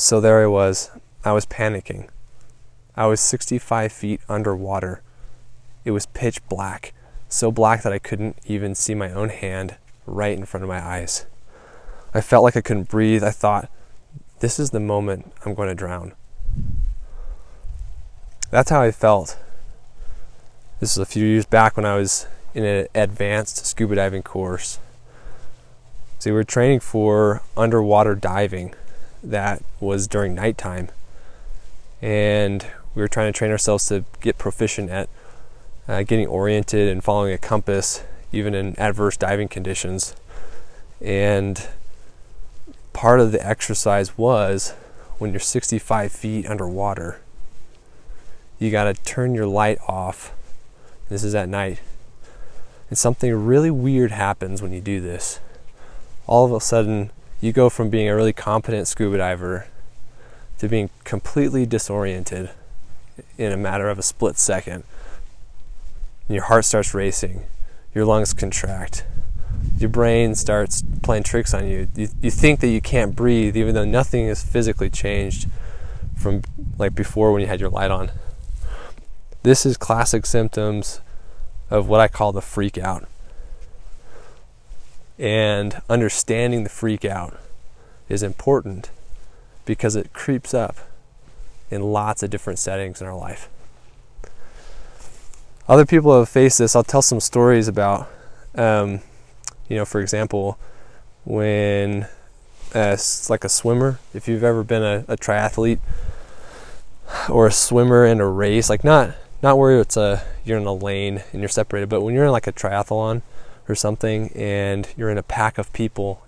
So there I was. I was panicking. I was 65 feet underwater. It was pitch black, so black that I couldn't even see my own hand right in front of my eyes. I felt like I couldn't breathe. I thought, this is the moment I'm going to drown. That's how I felt. This was a few years back when I was in an advanced scuba diving course. So we were training for underwater diving that was during nighttime. And we were trying to train ourselves to get proficient at uh, getting oriented and following a compass, even in adverse diving conditions. And part of the exercise was when you're 65 feet underwater, you got to turn your light off. This is at night. And something really weird happens when you do this. All of a sudden, you go from being a really competent scuba diver to being completely disoriented in a matter of a split second. Your heart starts racing, your lungs contract, your brain starts playing tricks on you. you. You think that you can't breathe, even though nothing has physically changed from like before when you had your light on. This is classic symptoms of what I call the freak out. And understanding the freak out is important because it creeps up in lots of different settings in our life. Other people have faced this. I'll tell some stories about, um, you know, for example, when uh, like a swimmer, if you've ever been a, a triathlete or a swimmer in a race, like not not where it's a you're in a lane and you're separated, but when you're in like a triathlon or something and you're in a pack of people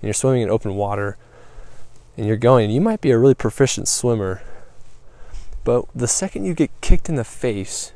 and you're swimming in open water and you're going, you might be a really proficient swimmer, but the second you get kicked in the face,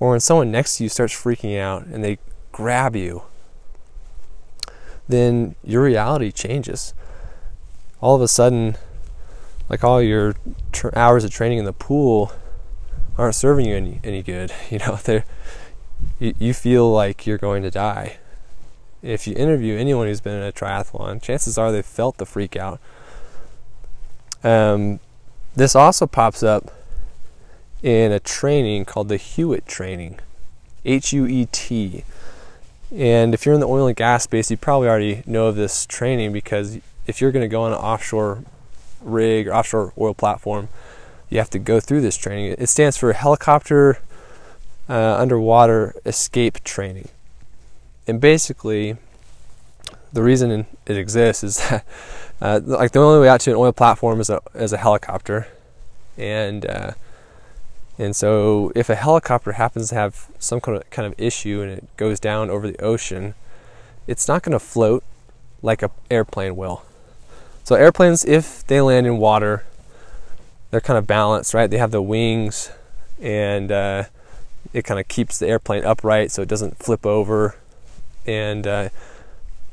or when someone next to you starts freaking out and they grab you, then your reality changes. All of a sudden, like all your tr- hours of training in the pool aren't serving you any, any good. You know, they you, you feel like you're going to die. If you interview anyone who's been in a triathlon, chances are they've felt the freak out. Um, this also pops up in a training called the HUET training, H U E T. And if you're in the oil and gas space, you probably already know of this training because if you're going to go on an offshore rig or offshore oil platform, you have to go through this training. It stands for Helicopter uh, Underwater Escape Training. And basically, the reason it exists is that, uh, like, the only way out to an oil platform is a, is a helicopter. And, uh, and so, if a helicopter happens to have some kind of, kind of issue and it goes down over the ocean, it's not going to float like an airplane will. So, airplanes, if they land in water, they're kind of balanced, right? They have the wings, and uh, it kind of keeps the airplane upright so it doesn't flip over, and uh,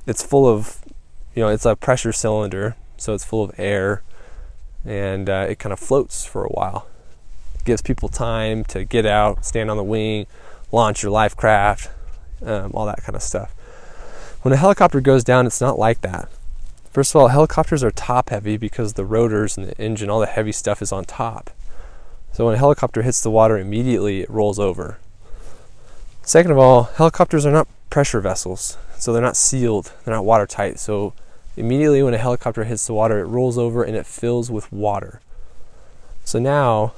it's full of, you know, it's a pressure cylinder, so it's full of air, and uh, it kind of floats for a while. It gives people time to get out, stand on the wing, launch your life craft, um, all that kind of stuff. When a helicopter goes down, it's not like that. First of all, helicopters are top heavy because the rotors and the engine, all the heavy stuff is on top. So when a helicopter hits the water immediately, it rolls over. Second of all, helicopters are not pressure vessels, so they're not sealed, they're not watertight. So immediately when a helicopter hits the water, it rolls over and it fills with water. So now,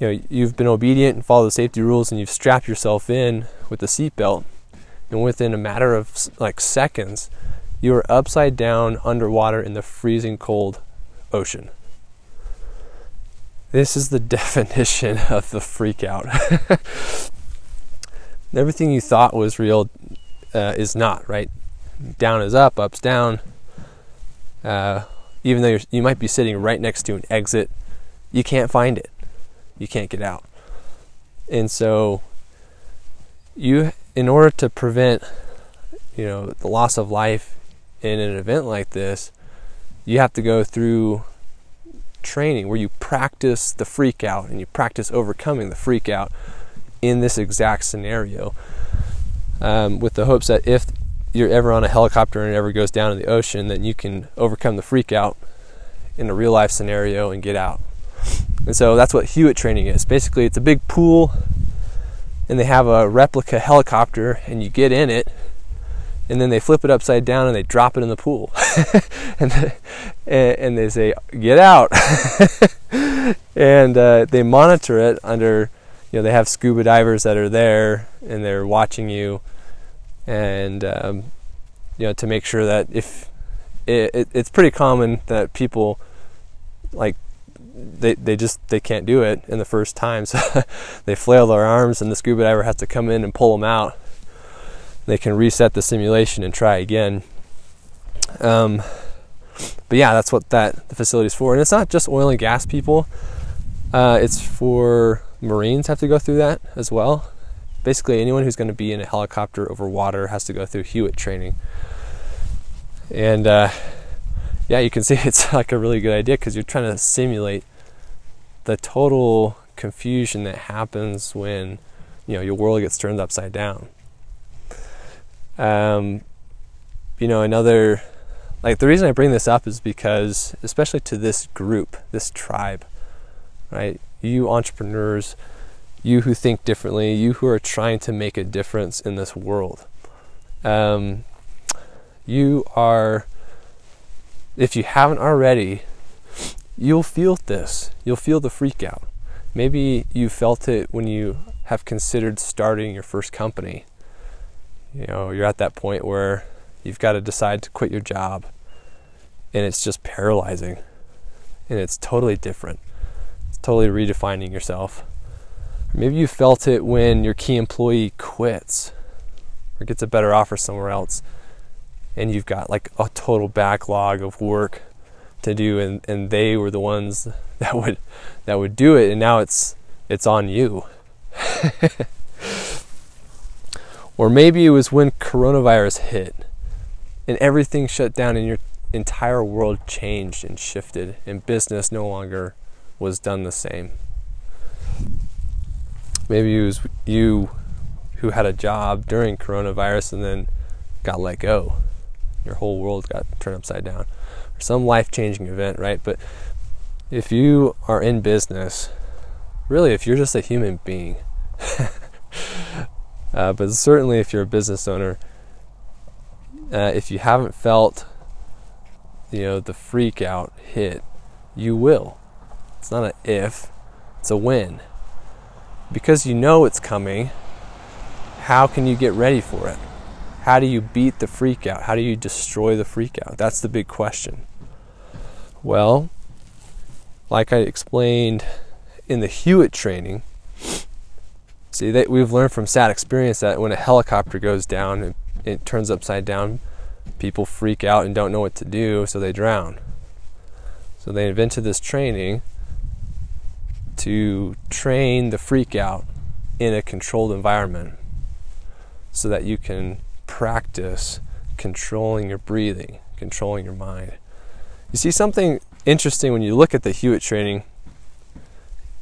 you know, you've been obedient and followed the safety rules and you've strapped yourself in with the seatbelt. And within a matter of like seconds, you are upside down underwater in the freezing cold ocean. This is the definition of the freak out. Everything you thought was real uh, is not, right? Down is up, up's down. Uh, even though you might be sitting right next to an exit, you can't find it. You can't get out. And so, you, in order to prevent, you know, the loss of life in an event like this, you have to go through training where you practice the freak out and you practice overcoming the freak out in this exact scenario um, with the hopes that if you're ever on a helicopter and it ever goes down in the ocean then you can overcome the freak out in a real life scenario and get out. And so that's what HUET training is. Basically, it's a big pool, and they have a replica helicopter, and you get in it, and then they flip it upside down and they drop it in the pool, and, and they say, "Get out," and uh, they monitor it under. You know, they have scuba divers that are there, and they're watching you, and um, you know to make sure that if it, it, it's pretty common that people like they they just they can't do it in the first time, so they flail their arms, and the scuba diver has to come in and pull them out. They can reset the simulation and try again. Um, but yeah, that's what that the facility is for, and it's not just oil and gas people. Uh, it's for Marines have to go through that as well. Basically, anyone who's going to be in a helicopter over water has to go through HUET training. And uh, yeah, you can see it's like a really good idea because you're trying to simulate the total confusion that happens when you know your world gets turned upside down. Um, you know, another like the reason I bring this up is because, especially to this group, this tribe, right? You entrepreneurs, you who think differently, you who are trying to make a difference in this world. Um, you are, if you haven't already, you'll feel this. You'll feel the freak out. Maybe you felt it when you have considered starting your first company. You know, you're at that point where you've got to decide to quit your job and it's just paralyzing and it's totally different. It's totally redefining yourself. maybe you felt it when your key employee quits or gets a better offer somewhere else and you've got like a total backlog of work to do and, and they were the ones that would that would do it and now it's it's on you or maybe it was when coronavirus hit and everything shut down and your entire world changed and shifted and business no longer was done the same. Maybe it was you who had a job during coronavirus and then got let go. Your whole world got turned upside down. Or some life-changing event right? But if you are in business really if you're just a human being uh, but certainly if you're a business owner uh, if you haven't felt you know the freak out hit you will it's not an if it's a when because you know it's coming how can you get ready for it how do you beat the freak out? How do you destroy the freak out? That's the big question. Well, like I explained in the HUET training, see that we've learned from sad experience that when a helicopter goes down and it turns upside down, people freak out and don't know what to do, so they drown. So they invented this training to train the freak out in a controlled environment so that you can practice controlling your breathing, controlling your mind. You see, something interesting when you look at the HUET training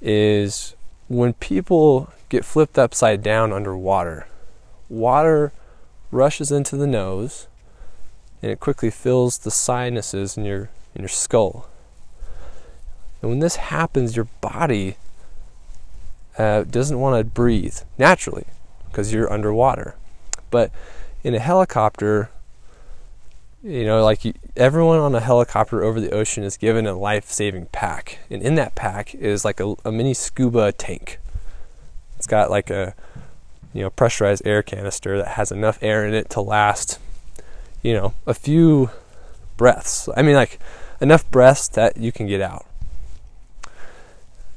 is when people get flipped upside down underwater, water rushes into the nose and it quickly fills the sinuses in your in your skull. And when this happens, your body uh, doesn't want to breathe naturally because you're underwater. But in a helicopter, you know, like everyone on a helicopter over the ocean is given a life saving pack. And in that pack is like a, a, mini scuba tank. It's got like a, you know, pressurized air canister that has enough air in it to last, you know, a few breaths. I mean, like enough breaths that you can get out.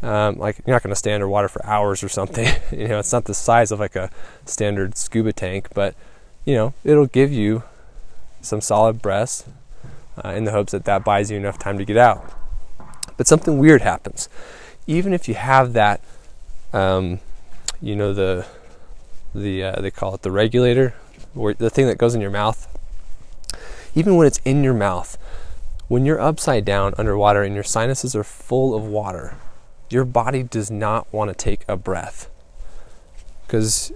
Um, like you're not going to stay underwater for hours or something. you know, it's not the size of like a standard scuba tank, but you know, it'll give you some solid breaths uh, in the hopes that that buys you enough time to get out. But something weird happens. Even if you have that, um, you know, the the uh, they call it the regulator, or the thing that goes in your mouth. Even when it's in your mouth, when you're upside down underwater and your sinuses are full of water, your body does not want to take a breath because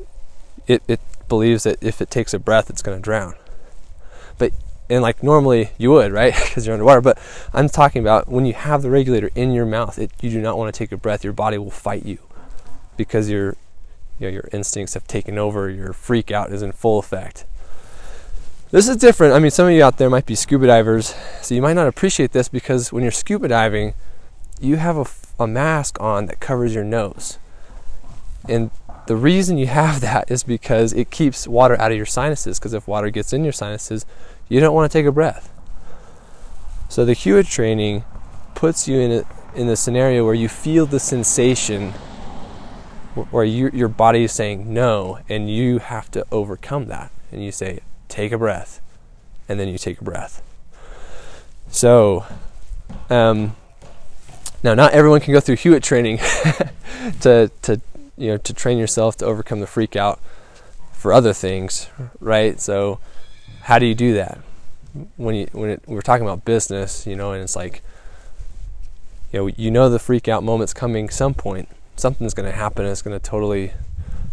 it, it believes that if it takes a breath, it's going to drown. But and like normally you would, right? Because you're underwater. But I'm talking about when you have the regulator in your mouth, it, you do not want to take a breath. Your body will fight you because your you know, your instincts have taken over. Your freak out is in full effect. This is different. I mean, some of you out there might be scuba divers, so you might not appreciate this because when you're scuba diving, you have a, a mask on that covers your nose. And the reason you have that is because it keeps water out of your sinuses. Because if water gets in your sinuses, you don't want to take a breath. So the HUET training puts you in a, in a scenario where you feel the sensation where you, your body is saying no, and you have to overcome that. And you say, take a breath, and then you take a breath. So, um, now not everyone can go through HUET training to to you know to train yourself to overcome the freak out for other things, right? So, how do you do that? When you when it, we're talking about business, you know, and it's like, you know, you know the freak out moment's coming some point. Something's going to happen. It's going to totally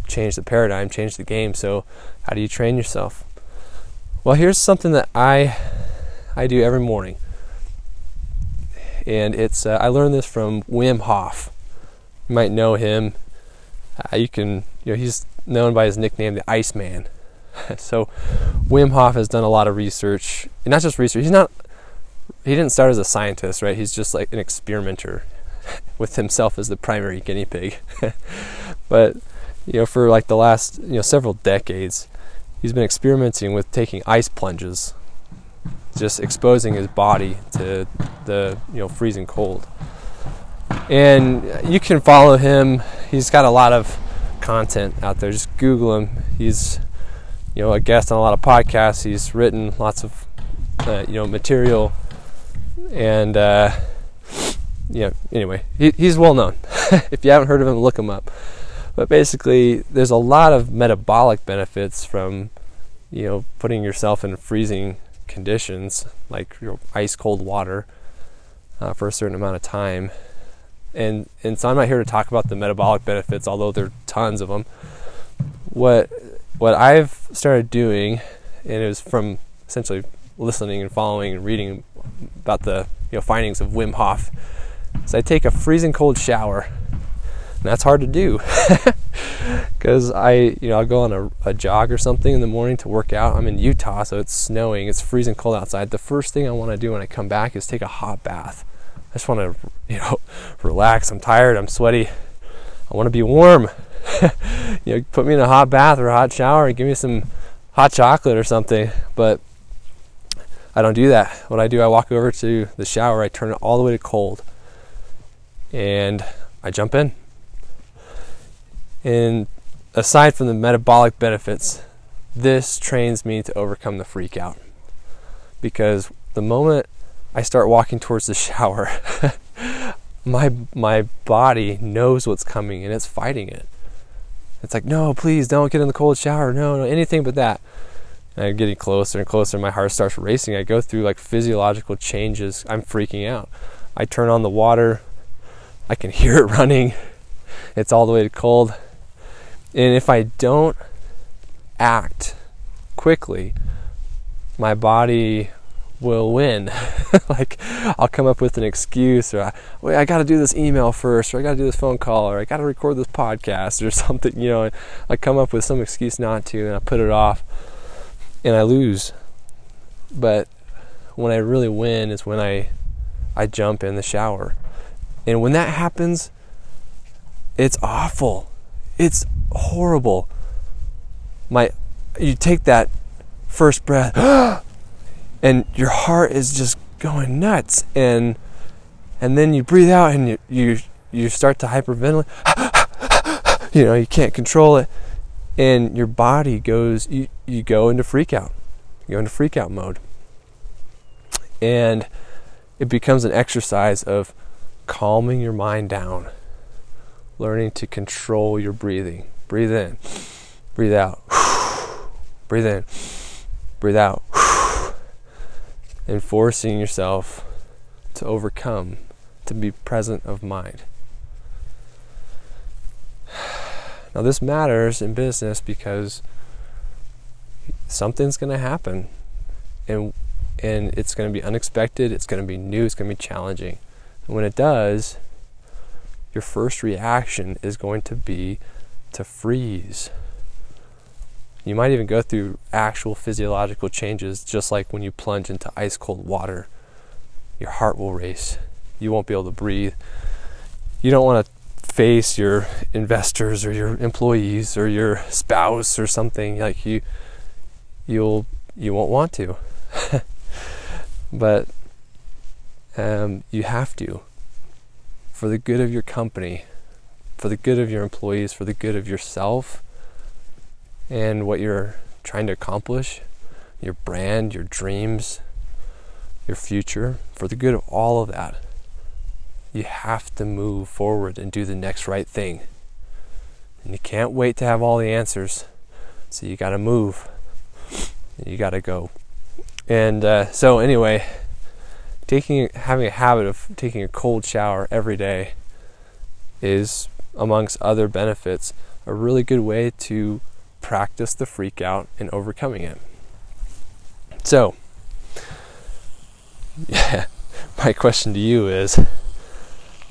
change the paradigm, change the game. So, how do you train yourself? Well, here's something that I I do every morning, and it's uh, I learned this from Wim Hof. You might know him. Uh, you can you know he's known by his nickname, the Iceman. so Wim Hof has done a lot of research, and not just research. He's not. He didn't start as a scientist, right? He's just like an experimenter, with himself as the primary guinea pig. but you know, for like the last you know several decades, he's been experimenting with taking ice plunges, just exposing his body to the you know freezing cold. And you can follow him. He's got a lot of content out there. Just Google him. He's you know a guest on a lot of podcasts. He's written lots of uh, you know material, and uh, yeah. Anyway, he, he's well known. if you haven't heard of him, look him up. But basically, there's a lot of metabolic benefits from you know putting yourself in freezing conditions, like you know, ice cold water, uh, for a certain amount of time. And and so I'm not here to talk about the metabolic benefits, although there are tons of them. What what I've started doing, and it was from essentially listening and following and reading about the you know findings of Wim Hof, is I take a freezing cold shower. And that's hard to do because I, you know, I'll go on a, a jog or something in the morning to work out. I'm in Utah, so it's snowing, it's freezing cold outside. The first thing I want to do when I come back is take a hot bath. I just want to, you know, relax. I'm tired. I'm sweaty. I want to be warm. you know, put me in a hot bath or a hot shower and give me some hot chocolate or something. But I don't do that. What I do, I walk over to the shower, I turn it all the way to cold, and I jump in. And aside from the metabolic benefits, this trains me to overcome the freak out. Because the moment I start walking towards the shower, my my body knows what's coming and it's fighting it. It's like, no, please don't get in the cold shower. No, no, anything but that. And I'm getting closer and closer. My heart starts racing. I go through like physiological changes. I'm freaking out. I turn on the water. I can hear it running. It's all the way to cold. And if I don't act quickly, my body will win. like I'll come up with an excuse or I, I got to do this email first or I got to do this phone call or I got to record this podcast or something, you know, I come up with some excuse not to and I put it off and I lose. But when I really win is when I I jump in the shower. And when that happens, it's awful. It's horrible. My, you take that first breath, and your heart is just going nuts, and and then you breathe out, and you you you start to hyperventilate. you know, you can't control it, and your body goes. You you go into freak out. You go into freak out mode, and it becomes an exercise of calming your mind down, learning to control your breathing. Breathe in, breathe out, breathe in, breathe out, and forcing yourself to overcome, to be present of mind. Now, this matters in business because something's going to happen. And and it's going to be unexpected, it's going to be new, it's going to be challenging. And when it does, your first reaction is going to be to freeze. You might even go through actual physiological changes, just like when you plunge into ice cold water. Your heart will race. You won't be able to breathe. You don't want to face your investors or your employees or your spouse or something like you you'll you won't want to but um, you have to for the good of your company for the good of your employees for the good of yourself and what you're trying to accomplish your brand your dreams your future for the good of all of that you have to move forward and do the next right thing. And you can't wait to have all the answers. So you got to move. You got to go. And uh, so anyway, taking having a habit of taking a cold shower every day is amongst other benefits a really good way to practice the freak out and overcoming it. So, yeah, my question to you is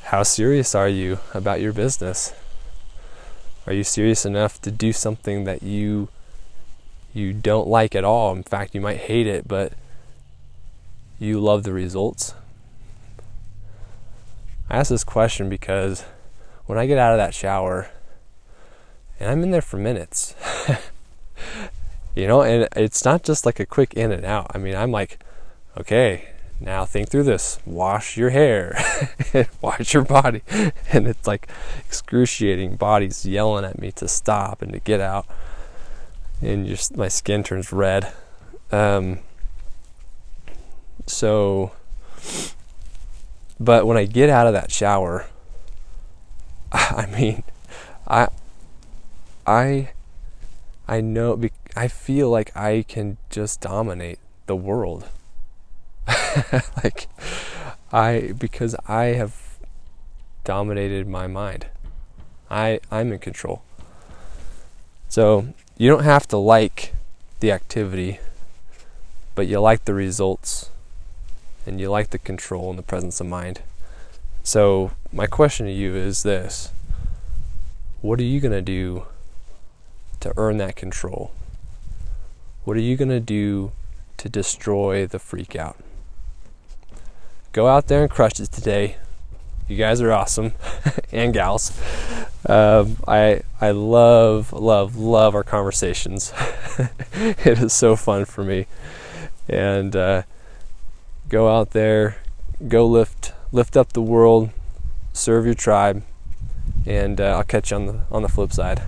how serious are you about your business? Are you serious enough to do something that you you don't like at all? In fact, you might hate it, but you love the results. I ask this question because when I get out of that shower and I'm in there for minutes, you know, and it's not just like a quick in and out. I mean, I'm like, okay, now think through this. Wash your hair wash your body. And it's like excruciating. Bodies yelling at me to stop and to get out. And just my skin turns red. Um, so but when i get out of that shower i mean i i i know i feel like i can just dominate the world like I because I have dominated my mind. I I'm in control. So you don't have to like the activity, but you like the results and you like the control and the presence of mind. So my question to you is this. What are you going to do to earn that control? What are you going to do to destroy the freak out? go out there and crush it today. You guys are awesome, and gals. Um, I I love love love our conversations. it is so fun for me, and uh, go out there, go lift lift up the world, serve your tribe, and uh, I'll catch you on the on the flip side.